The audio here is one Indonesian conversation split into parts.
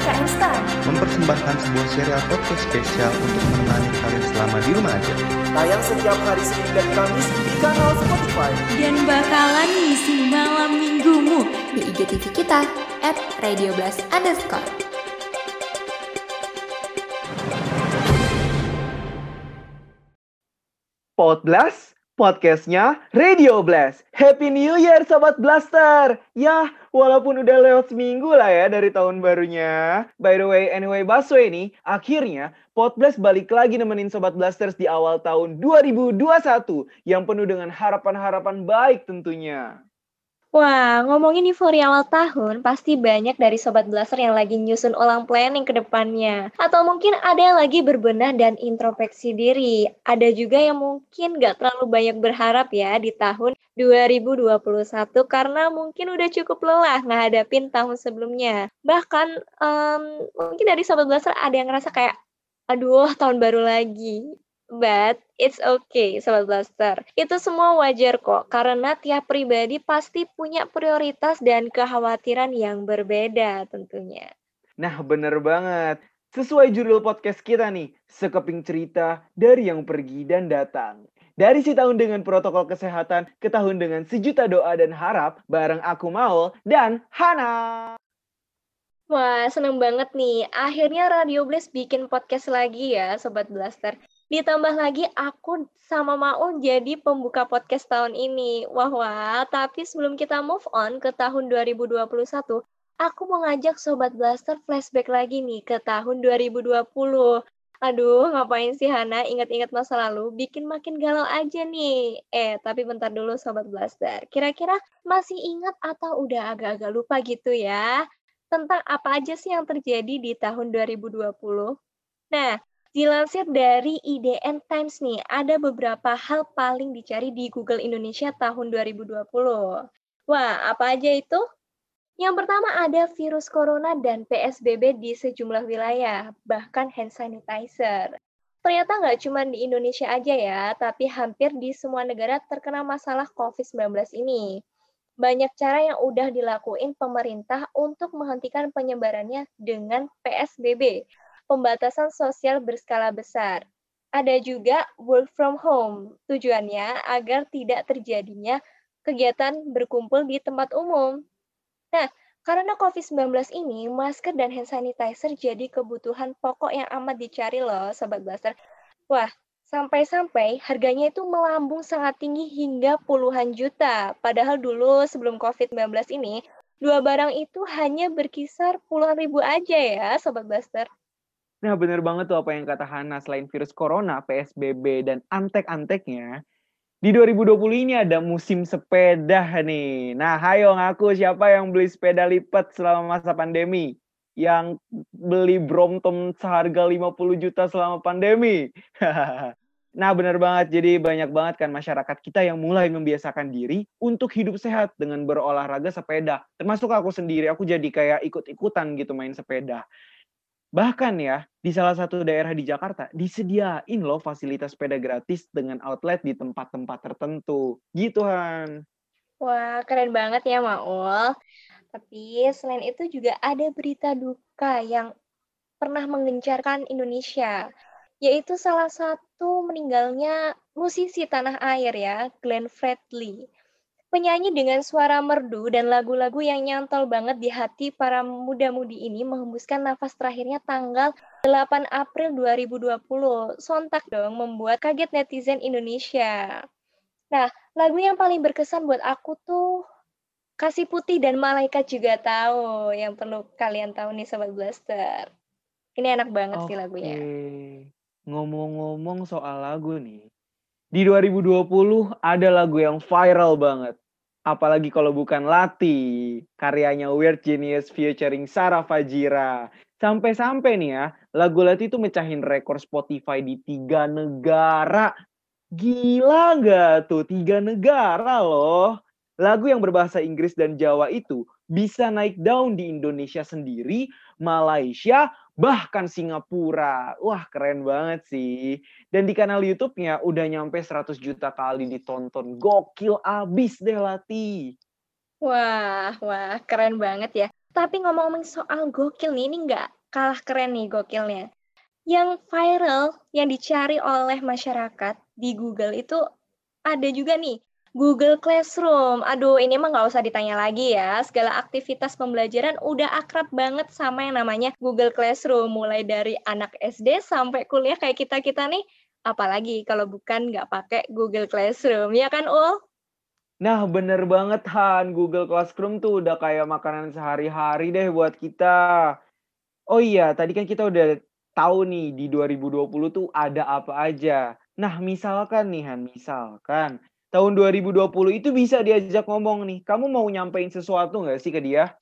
Instan mempersembahkan sebuah serial podcast spesial untuk menemani kalian selama di rumah aja. Tayang setiap hari Senin dan Kamis di kanal Spotify. dan bakalan ngisi malam minggumu. di IGTV kita at Radio Blast underscore. Pod Blast, podcastnya Radio Blast. Happy New Year Sobat Blaster. Ya, walaupun udah lewat seminggu lah ya dari tahun barunya. By the way, anyway Baswe nih, akhirnya Pod Blast balik lagi nemenin Sobat Blasters di awal tahun 2021 yang penuh dengan harapan-harapan baik tentunya. Wah, ngomongin euforia awal tahun, pasti banyak dari Sobat Blaster yang lagi nyusun ulang planning ke depannya. Atau mungkin ada yang lagi berbenah dan introspeksi diri. Ada juga yang mungkin gak terlalu banyak berharap ya di tahun 2021 karena mungkin udah cukup lelah ngehadapin tahun sebelumnya. Bahkan em, mungkin dari Sobat Blaster ada yang ngerasa kayak, aduh tahun baru lagi. But it's okay, Sobat Blaster. Itu semua wajar kok, karena tiap pribadi pasti punya prioritas dan kekhawatiran yang berbeda tentunya. Nah, bener banget. Sesuai judul podcast kita nih, sekeping cerita dari yang pergi dan datang. Dari si tahun dengan protokol kesehatan ke tahun dengan sejuta doa dan harap bareng aku Maul dan Hana. Wah, seneng banget nih. Akhirnya Radio Blast bikin podcast lagi ya, Sobat Blaster. Ditambah lagi aku sama Maul jadi pembuka podcast tahun ini. Wah, wah. Tapi sebelum kita move on ke tahun 2021, aku mau ngajak Sobat Blaster flashback lagi nih ke tahun 2020. Aduh, ngapain sih Hana ingat-ingat masa lalu? Bikin makin galau aja nih. Eh, tapi bentar dulu Sobat Blaster. Kira-kira masih ingat atau udah agak-agak lupa gitu ya? Tentang apa aja sih yang terjadi di tahun 2020? Nah, dilansir dari IDN Times nih, ada beberapa hal paling dicari di Google Indonesia tahun 2020. Wah, apa aja itu? Yang pertama ada virus corona dan PSBB di sejumlah wilayah, bahkan hand sanitizer. Ternyata nggak cuma di Indonesia aja ya, tapi hampir di semua negara terkena masalah COVID-19 ini. Banyak cara yang udah dilakuin pemerintah untuk menghentikan penyebarannya dengan PSBB, pembatasan sosial berskala besar. Ada juga work from home, tujuannya agar tidak terjadinya kegiatan berkumpul di tempat umum. Nah, karena COVID-19 ini, masker dan hand sanitizer jadi kebutuhan pokok yang amat dicari loh, Sobat Blaster. Wah, sampai-sampai harganya itu melambung sangat tinggi hingga puluhan juta. Padahal dulu sebelum COVID-19 ini, dua barang itu hanya berkisar puluhan ribu aja ya, Sobat Blaster. Nah, bener banget tuh apa yang kata Hana. Selain virus corona, PSBB, dan antek-anteknya, di 2020 ini ada musim sepeda nih. Nah, hayo ngaku siapa yang beli sepeda lipat selama masa pandemi? Yang beli Brompton seharga 50 juta selama pandemi? nah, bener banget. Jadi banyak banget kan masyarakat kita yang mulai membiasakan diri untuk hidup sehat dengan berolahraga sepeda. Termasuk aku sendiri, aku jadi kayak ikut-ikutan gitu main sepeda. Bahkan ya, di salah satu daerah di Jakarta disediain loh fasilitas sepeda gratis dengan outlet di tempat-tempat tertentu. Gitu, Han. Wah, keren banget ya, Maul. Tapi selain itu juga ada berita duka yang pernah menggencarkan Indonesia, yaitu salah satu meninggalnya musisi tanah air ya, Glenn Fredly. Penyanyi dengan suara merdu dan lagu-lagu yang nyantol banget di hati para muda-mudi ini menghembuskan nafas terakhirnya tanggal 8 April 2020. Sontak dong membuat kaget netizen Indonesia. Nah, lagu yang paling berkesan buat aku tuh Kasih Putih dan Malaikat juga tahu yang perlu kalian tahu nih Sobat Blaster. Ini enak banget sih lagunya. Ngomong-ngomong soal lagu nih. Di 2020 ada lagu yang viral banget. Apalagi kalau bukan Lati, karyanya Weird Genius featuring Sarah Fajira. Sampai-sampai nih ya, lagu Lati itu mecahin rekor Spotify di tiga negara. Gila nggak tuh? Tiga negara loh. Lagu yang berbahasa Inggris dan Jawa itu bisa naik daun di Indonesia sendiri, Malaysia, bahkan Singapura. Wah, keren banget sih. Dan di kanal YouTube-nya udah nyampe 100 juta kali ditonton. Gokil abis deh Lati. Wah, wah, keren banget ya. Tapi ngomong-ngomong soal gokil nih, ini nggak kalah keren nih gokilnya. Yang viral, yang dicari oleh masyarakat di Google itu ada juga nih, Google Classroom. Aduh, ini emang nggak usah ditanya lagi ya. Segala aktivitas pembelajaran udah akrab banget sama yang namanya Google Classroom. Mulai dari anak SD sampai kuliah kayak kita-kita nih. Apalagi kalau bukan nggak pakai Google Classroom. Ya kan, Ul? Nah, bener banget Han. Google Classroom tuh udah kayak makanan sehari-hari deh buat kita. Oh iya, tadi kan kita udah tahu nih di 2020 tuh ada apa aja. Nah, misalkan nih Han, misalkan tahun 2020 itu bisa diajak ngomong nih. Kamu mau nyampein sesuatu nggak sih ke dia?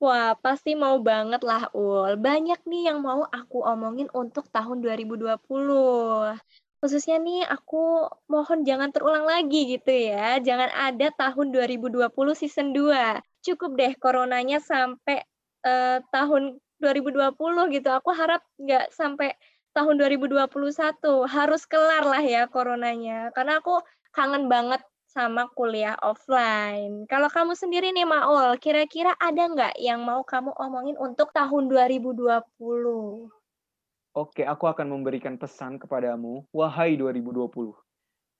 Wah, pasti mau banget lah, Ul. Banyak nih yang mau aku omongin untuk tahun 2020. Khususnya nih aku mohon jangan terulang lagi gitu ya. Jangan ada tahun 2020 season 2. Cukup deh coronanya sampai uh, tahun 2020 gitu. Aku harap nggak sampai tahun 2021. Harus kelar lah ya coronanya. Karena aku kangen banget sama kuliah offline. Kalau kamu sendiri nih Maul, kira-kira ada nggak yang mau kamu omongin untuk tahun 2020? Oke, aku akan memberikan pesan kepadamu, wahai 2020.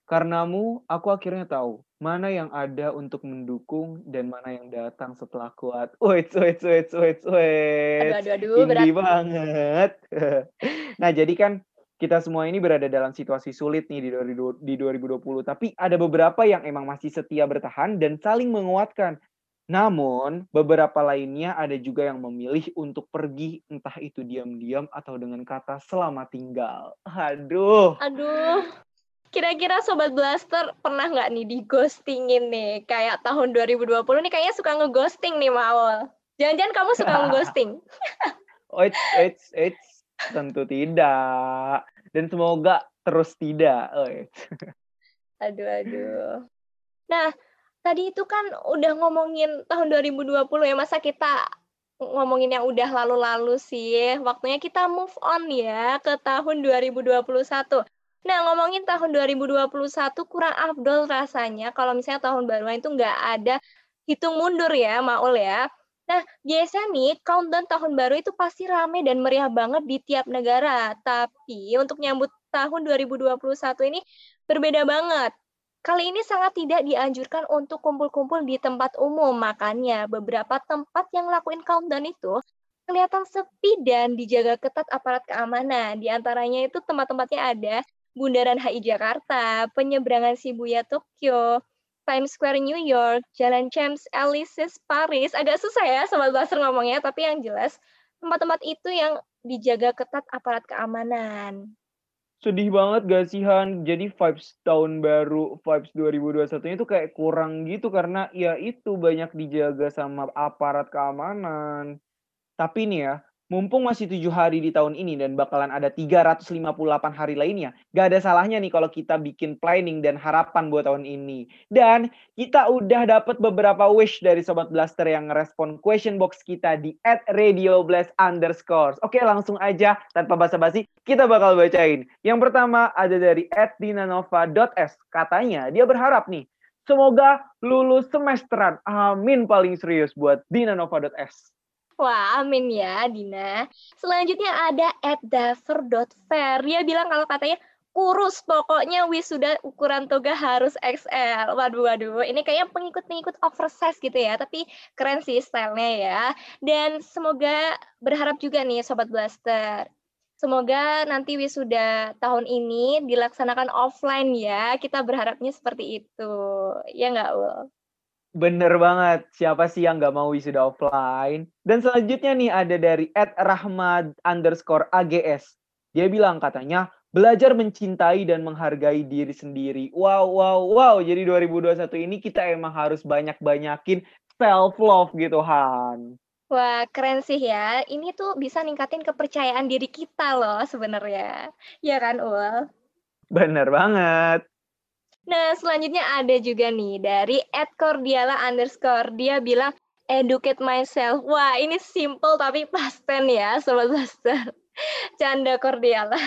Karenamu, aku akhirnya tahu mana yang ada untuk mendukung dan mana yang datang setelah kuat. Wait, wait, wait, wait, wait. Aduh, aduh, aduh, berat. banget. nah, jadi kan kita semua ini berada dalam situasi sulit nih di 2020, tapi ada beberapa yang emang masih setia bertahan dan saling menguatkan. Namun, beberapa lainnya ada juga yang memilih untuk pergi, entah itu diam-diam atau dengan kata selamat tinggal. Aduh. Aduh. Kira-kira Sobat Blaster pernah nggak nih di ghostingin nih? Kayak tahun 2020 nih kayaknya suka ngeghosting nih Maul. Jangan-jangan kamu suka ngeghosting? it's, it's, it's. Tentu tidak. Dan semoga terus tidak. aduh, aduh. Nah, tadi itu kan udah ngomongin tahun 2020 ya, masa kita ngomongin yang udah lalu-lalu sih. Waktunya kita move on ya ke tahun 2021. Nah, ngomongin tahun 2021 kurang afdol rasanya kalau misalnya tahun baruan itu nggak ada hitung mundur ya, Maul ya. Nah, biasanya nih countdown tahun baru itu pasti rame dan meriah banget di tiap negara. Tapi untuk nyambut tahun 2021 ini berbeda banget. Kali ini sangat tidak dianjurkan untuk kumpul-kumpul di tempat umum. Makanya beberapa tempat yang lakuin countdown itu kelihatan sepi dan dijaga ketat aparat keamanan. Di antaranya itu tempat-tempatnya ada Bundaran HI Jakarta, penyeberangan Shibuya Tokyo, Times Square New York, Jalan Champs Elysees Paris. Agak susah ya Sobat Blaster ngomongnya, tapi yang jelas tempat-tempat itu yang dijaga ketat aparat keamanan. Sedih banget gak sih Han? Jadi vibes tahun baru, vibes 2021 itu kayak kurang gitu karena ya itu banyak dijaga sama aparat keamanan. Tapi nih ya, mumpung masih tujuh hari di tahun ini dan bakalan ada 358 hari lainnya, gak ada salahnya nih kalau kita bikin planning dan harapan buat tahun ini. Dan kita udah dapat beberapa wish dari Sobat Blaster yang ngerespon question box kita di at Radio Blast underscore. Oke langsung aja tanpa basa-basi kita bakal bacain. Yang pertama ada dari at dinanova.s. Katanya dia berharap nih, semoga lulus semesteran. Amin paling serius buat dinanova.s. Wah, amin ya, Dina. Selanjutnya ada at daver.fair. Dia bilang kalau katanya kurus, pokoknya wisuda ukuran toga harus XL. Waduh, waduh. Ini kayaknya pengikut-pengikut oversize gitu ya, tapi keren sih stylenya ya. Dan semoga berharap juga nih Sobat Blaster. Semoga nanti wisuda tahun ini dilaksanakan offline ya. Kita berharapnya seperti itu. Ya nggak, Ul? Bener banget. Siapa sih yang nggak mau wisuda offline? Dan selanjutnya nih ada dari Ed Rahmad underscore AGS. Dia bilang katanya, belajar mencintai dan menghargai diri sendiri. Wow, wow, wow. Jadi 2021 ini kita emang harus banyak-banyakin self-love gitu, Han. Wah, keren sih ya. Ini tuh bisa ningkatin kepercayaan diri kita loh sebenarnya. Ya kan, Ul? Bener banget. Nah, selanjutnya ada juga nih dari Cordiala underscore. Dia bilang, educate myself. Wah, ini simple tapi pasten ya, Sobat Blaster. Canda Cordiala.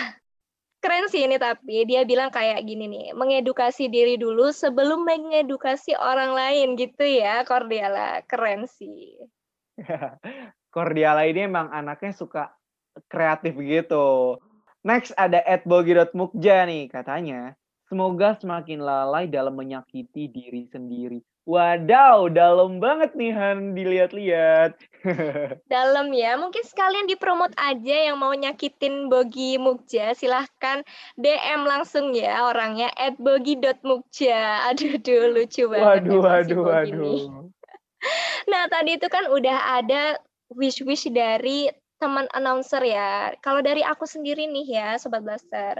Keren sih ini tapi, dia bilang kayak gini nih, mengedukasi diri dulu sebelum mengedukasi orang lain gitu ya, Cordiala. Keren sih. Cordiala ini emang anaknya suka kreatif gitu. Next ada @bogi.mukja nih katanya. Semoga semakin lalai dalam menyakiti diri sendiri. Wadaw, dalam banget nih Han dilihat-lihat. dalam ya, mungkin sekalian dipromot aja yang mau nyakitin Bogi Mukja, silahkan DM langsung ya orangnya at bogi.mukja. Aduh, aduh, lucu banget. Waduh, waduh, waduh. Nah, tadi itu kan udah ada wish-wish dari teman announcer ya. Kalau dari aku sendiri nih ya, Sobat Blaster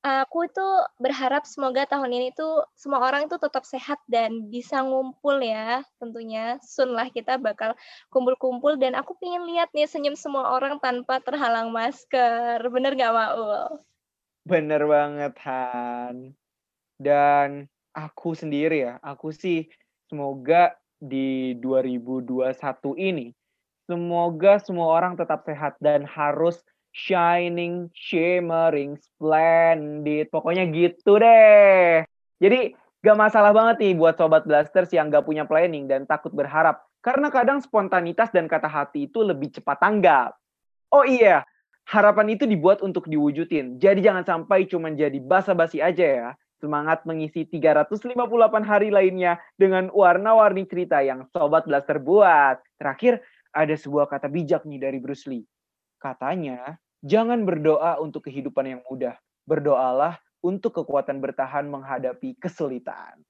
aku itu berharap semoga tahun ini tuh semua orang itu tetap sehat dan bisa ngumpul ya tentunya. Soon lah kita bakal kumpul-kumpul dan aku pengen lihat nih senyum semua orang tanpa terhalang masker. Bener gak Maul? Bener banget Han. Dan aku sendiri ya aku sih semoga di 2021 ini semoga semua orang tetap sehat dan harus shining, shimmering, splendid. Pokoknya gitu deh. Jadi gak masalah banget nih buat sobat blasters yang gak punya planning dan takut berharap. Karena kadang spontanitas dan kata hati itu lebih cepat tanggap. Oh iya, harapan itu dibuat untuk diwujudin. Jadi jangan sampai cuma jadi basa-basi aja ya. Semangat mengisi 358 hari lainnya dengan warna-warni cerita yang Sobat Blaster buat. Terakhir, ada sebuah kata bijak nih dari Bruce Lee. Katanya, jangan berdoa untuk kehidupan yang mudah. Berdoalah untuk kekuatan bertahan menghadapi kesulitan.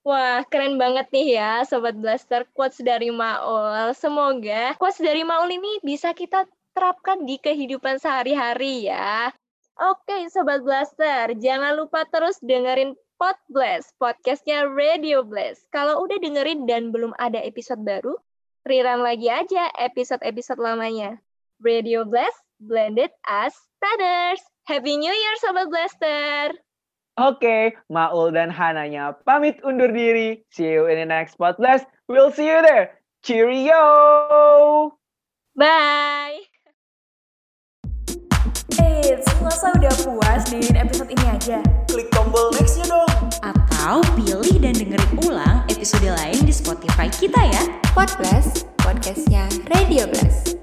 Wah, keren banget nih ya Sobat Blaster quotes dari Maul. Semoga quotes dari Maul ini bisa kita terapkan di kehidupan sehari-hari ya. Oke Sobat Blaster, jangan lupa terus dengerin Pod Blast, podcastnya Radio Blast. Kalau udah dengerin dan belum ada episode baru, rerun lagi aja episode-episode lamanya. Radio Blast, blended as Tanners. Happy New Year Sobat Blaster! Oke, Maul dan Hananya pamit undur diri. See you in the next podcast. We'll see you there. Cheerio! Bye! Eits, masa udah puas dengan episode ini aja? Klik tombol next-nya dong. Atau pilih dan dengerin ulang episode lain di Spotify kita ya. Podcast, podcastnya Radio Blast.